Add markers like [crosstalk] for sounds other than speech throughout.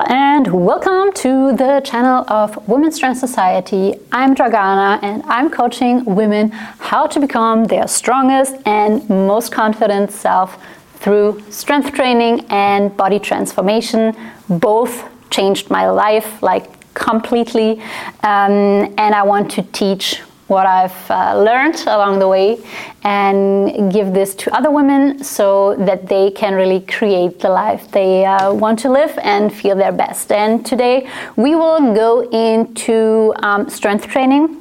And welcome to the channel of Women's Strength Society. I'm Dragana and I'm coaching women how to become their strongest and most confident self through strength training and body transformation. Both changed my life like completely, um, and I want to teach what I've uh, learned along the way and give this to other women so that they can really create the life they uh, want to live and feel their best. And today we will go into um, strength training.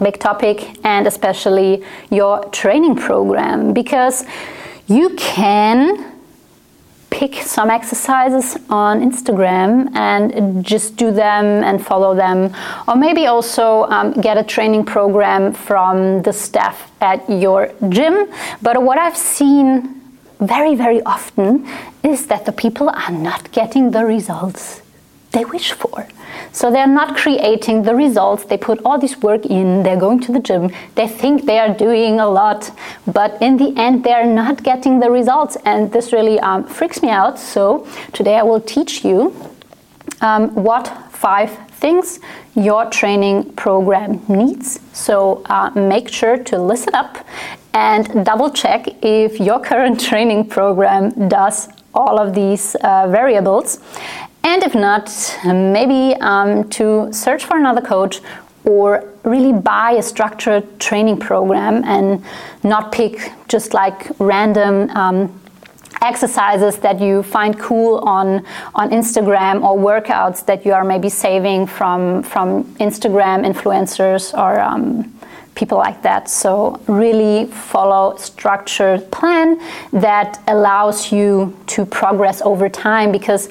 Big topic, and especially your training program because you can pick some exercises on Instagram and just do them and follow them, or maybe also um, get a training program from the staff at your gym. But what I've seen very, very often is that the people are not getting the results they wish for. So they're not creating the results. They put all this work in, they're going to the gym, they think they are doing a lot, but in the end, they're not getting the results. And this really um, freaks me out. So today I will teach you um, what five things your training program needs. So uh, make sure to listen up and double check if your [laughs] current training program does all of these uh, variables. And if not, maybe um, to search for another coach or really buy a structured training program and not pick just like random um, exercises that you find cool on on Instagram or workouts that you are maybe saving from from Instagram influencers or um, people like that. So really follow structured plan that allows you to progress over time because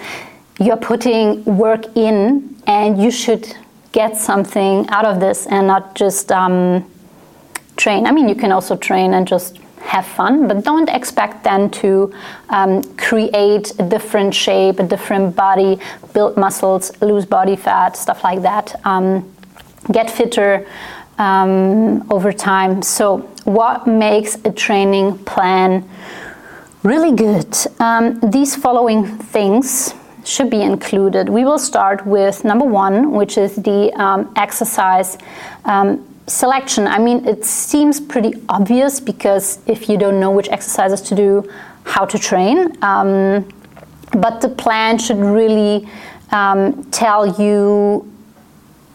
you're putting work in and you should get something out of this and not just um, train. I mean, you can also train and just have fun, but don't expect then to um, create a different shape, a different body, build muscles, lose body fat, stuff like that. Um, get fitter um, over time. So, what makes a training plan really good? Um, these following things should be included. We will start with number one, which is the um, exercise um, selection. I mean, it seems pretty obvious because if you don't know which exercises to do, how to train, um, but the plan should really um, tell you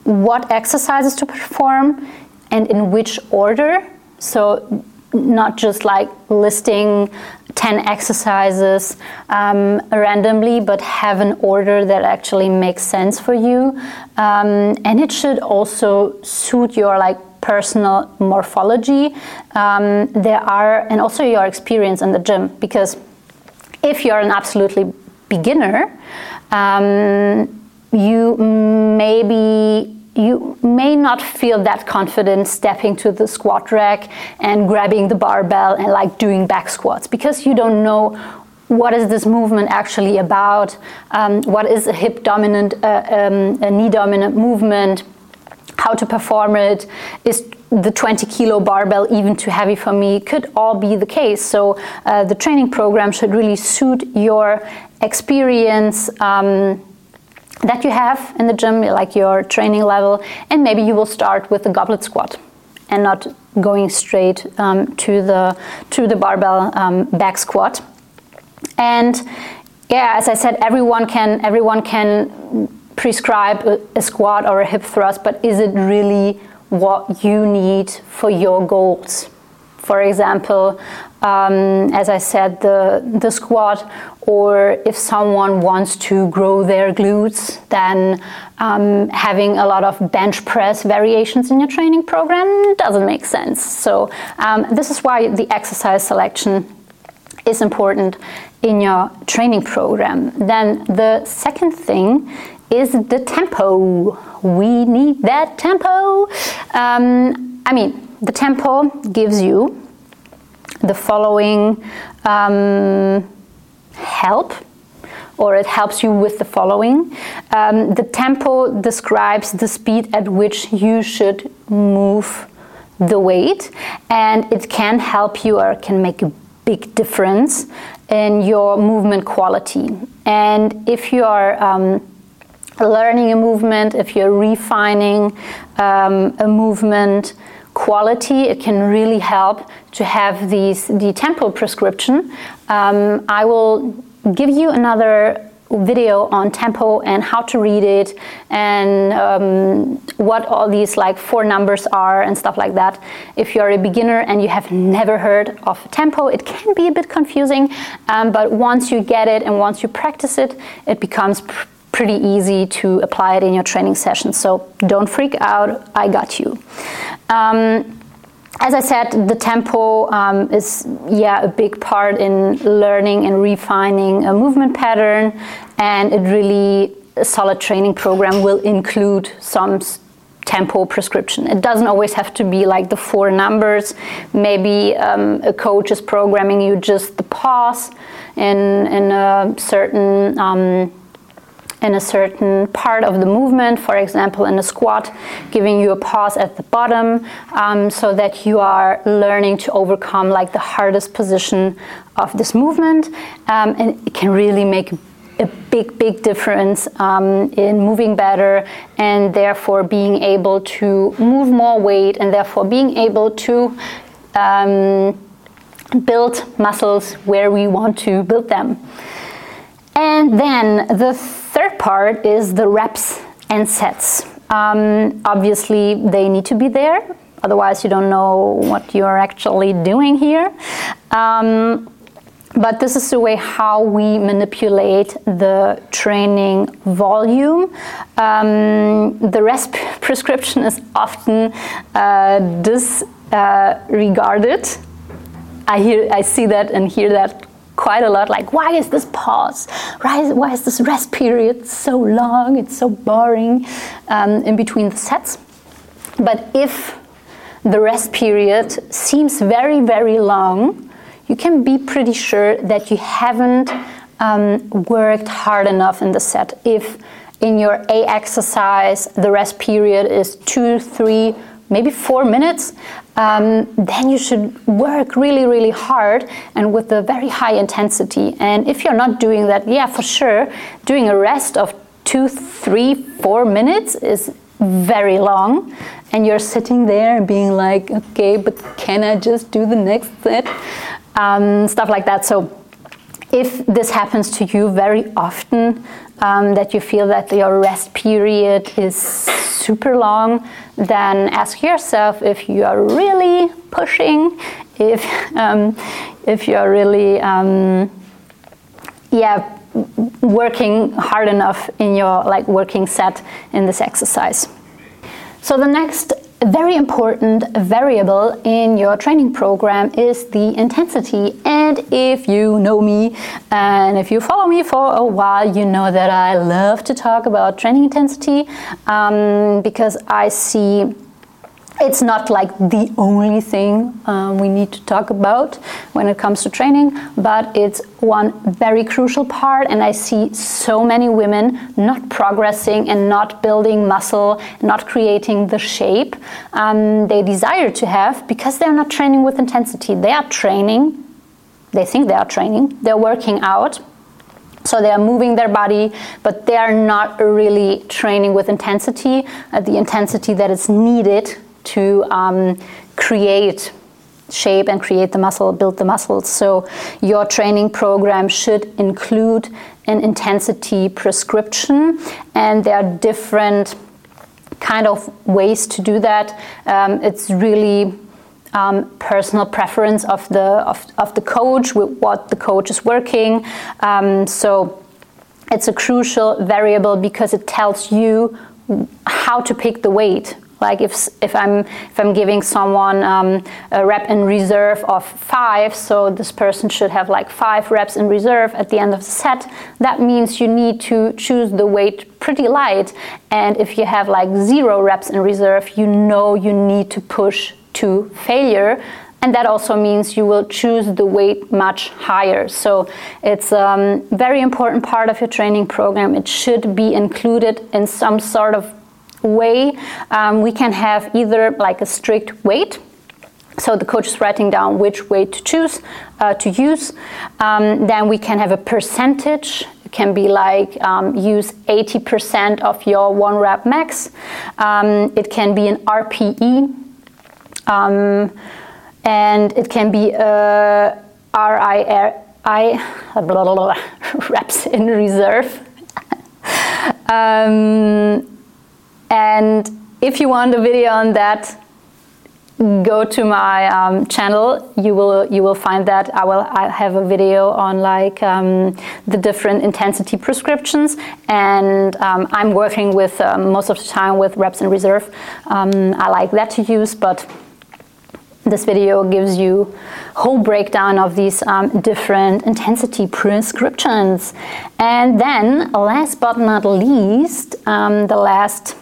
what exercises to perform and in which order. So, not just like listing 10 exercises um, randomly, but have an order that actually makes sense for you. Um, and it should also suit your like personal morphology. Um, there are, and also your experience in the gym, because if you're an absolutely beginner, um, you maybe you may not feel that confident stepping to the squat rack and grabbing the barbell and like doing back squats because you don't know what is this movement actually about um, what is a hip dominant uh, um, a knee dominant movement how to perform it is the 20 kilo barbell even too heavy for me could all be the case. So uh, the training program should really suit your experience um, that you have in the gym, like your training level, and maybe you will start with the goblet squat and not going straight um, to the to the barbell um, back squat. And yeah, as I said, everyone can everyone can prescribe a, a squat or a hip thrust, but is it really what you need for your goals? For example, um, as I said, the, the squat, or if someone wants to grow their glutes, then um, having a lot of bench press variations in your training program doesn't make sense. So, um, this is why the exercise selection is important in your training program. Then, the second thing is the tempo. We need that tempo. Um, I mean, the tempo gives you the following um, help or it helps you with the following. Um, the tempo describes the speed at which you should move the weight, and it can help you or can make a big difference in your movement quality. And if you are um, learning a movement, if you're refining um, a movement quality, it can really help to have these the tempo prescription. Um, I will give you another video on tempo and how to read it and um, what all these like four numbers are and stuff like that. If you're a beginner and you have never heard of tempo, it can be a bit confusing, um, but once you get it and once you practice it, it becomes pr- pretty easy to apply it in your training session. So don't freak out, I got you. Um, as I said, the tempo um, is yeah a big part in learning and refining a movement pattern, and it really a solid training program will include some tempo prescription. It doesn't always have to be like the four numbers. Maybe um, a coach is programming you just the pause in in a certain um, in a certain part of the movement, for example, in a squat, giving you a pause at the bottom um, so that you are learning to overcome like the hardest position of this movement. Um, and it can really make a big, big difference um, in moving better and therefore being able to move more weight and therefore being able to um, build muscles where we want to build them. And then the third part is the reps and sets. Um, obviously, they need to be there, otherwise, you don't know what you're actually doing here. Um, but this is the way how we manipulate the training volume. Um, the rest [laughs] prescription is often uh, disregarded. Uh, I hear, I see that and hear that quite a lot like why is this pause? Why is, why is this rest period so long? It's so boring um, in between the sets. But if the rest period seems very very long you can be pretty sure that you haven't um, worked hard enough in the set. If in your a exercise the rest period is two three maybe four minutes, um, then you should work really, really hard and with a very high intensity. And if you're not doing that, yeah, for sure, doing a rest of two, three, four minutes is very long. And you're sitting there being like, okay, but can I just do the next set? Um, stuff like that. So if this happens to you very often, um, that you feel that your rest period is super long, then ask yourself if you are really pushing, if um, if you are really um, yeah working hard enough in your like working set in this exercise. So the next a very important variable in your training program is the intensity. And if you know me and if you follow me for a while, you know that I love to talk about training intensity um, because I see it's not like the only thing um, we need to talk about when it comes to training, but it's one very crucial part. And I see so many women not progressing and not building muscle, not creating the shape um, they desire to have because they're not training with intensity. They are training, they think they are training, they're working out, so they are moving their body, but they are not really training with intensity, uh, the intensity that is needed to um, create shape and create the muscle, build the muscles. So your training program should include an intensity prescription, and there are different kind of ways to do that. Um, it's really um, personal preference of the of, of the coach with what the coach is working. Um, so it's a crucial variable because it tells you how to pick the weight like if, if I'm if I'm giving someone um, a rep in reserve of five, so this person should have like five reps in reserve at the end of the set. That means you need to choose the weight pretty light. And if you have like zero reps in reserve, you know you need to push to failure and that also means you will choose the weight much higher. So it's a um, very important part of your training program. It should be included in some sort of way, um, we can have either like a strict weight. So the coach is writing down which weight to choose uh, to use. Um, then we can have a percentage. It can be like um, use 80% of your one rep max. Um, it can be an RPE, um, and it can be a RIR. [laughs] reps in reserve. [laughs] and if you want a video on that, go to my um, channel. You will you will find that I will I have a video on like um, the different intensity prescriptions, and um, I'm working with um, most of the time with reps in reserve. Um, I like that to use, but this video gives you whole breakdown of these um, different intensity prescriptions. And then, last but not least, um, the last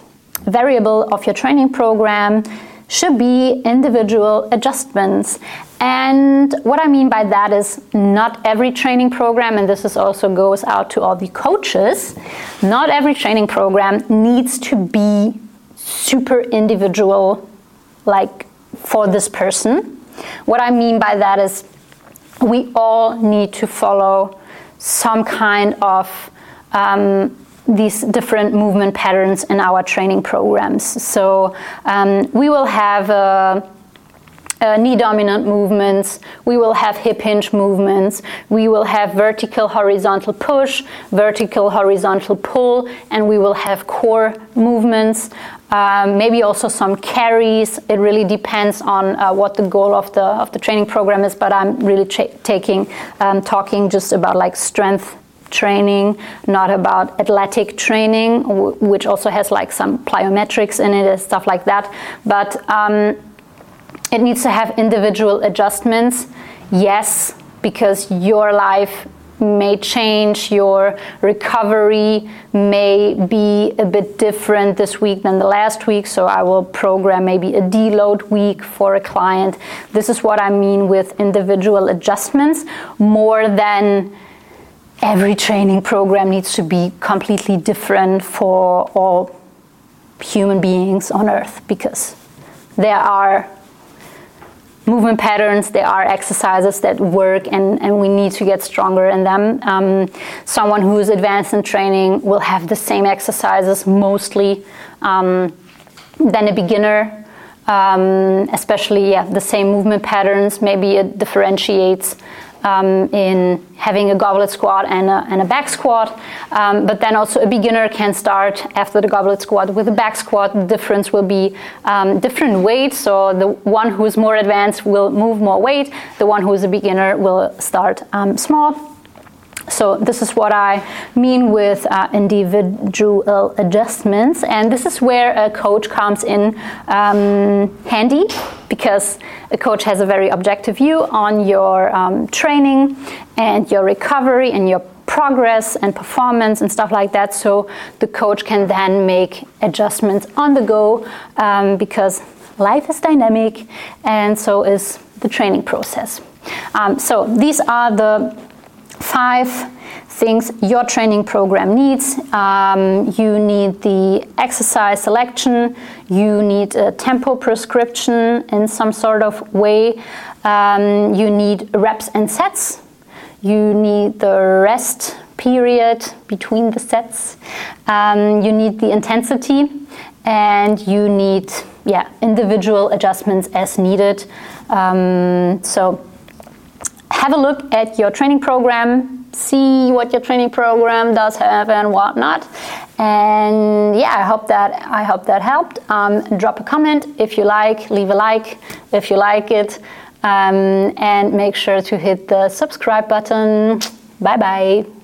variable of your training program should be individual adjustments. And what I mean by that is not every training program, and this is also goes out to all the coaches, not every training program needs to be super individual, like for this person. What I mean by that is we all need to follow some kind of um, these different movement patterns in our training programs. So um, we will have uh, uh, knee dominant movements, we will have hip hinge movements, we will have vertical horizontal push, vertical horizontal pull, and we will have core movements. Um, maybe also some carries. It really depends on uh, what the goal of the of the training program is. But I'm really taking um, talking just about like strength training, not about athletic training, which also has like some plyometrics in it and stuff like that. But um, it needs to have individual adjustments, yes, because your life may change, your recovery may be a bit different this week than the last week. So I will program maybe a deload week for a client. This is what I mean with individual adjustments more than every training program needs to be completely different for all human beings on earth because there are movement patterns, there are exercises that work, and, and we need to get stronger in them. Um, someone who is advanced in training will have the same exercises mostly um, than a beginner. Um, especially, yeah, the same movement patterns. Maybe it differentiates um, in having a goblet squat and a, and a back squat. Um, but then also a beginner can start after the goblet squat with a back squat. The difference will be um, different weights. So the one who's more advanced will move more weight. The one who's a beginner will start um, small. So this is what I mean with uh, individual adjustments, and this is where a coach comes in um, handy because a coach has a very objective view on your um, training and your recovery and your progress and performance and stuff like that. So the coach can then make adjustments on the go um, because life is dynamic, and so is the training process. Um, so these are the five things your training program needs. Um, you need the exercise selection, you need a tempo prescription in some sort of way, um, you need reps and sets, you need the rest period between the sets, um, you need the intensity, and you need yeah individual adjustments as needed. Um, so have a look at your training program, see what your training program does have and whatnot. And yeah, I hope that I hope that helped. Um, drop a comment if you like, leave a like if you like it, um, and make sure to hit the subscribe button. Bye bye.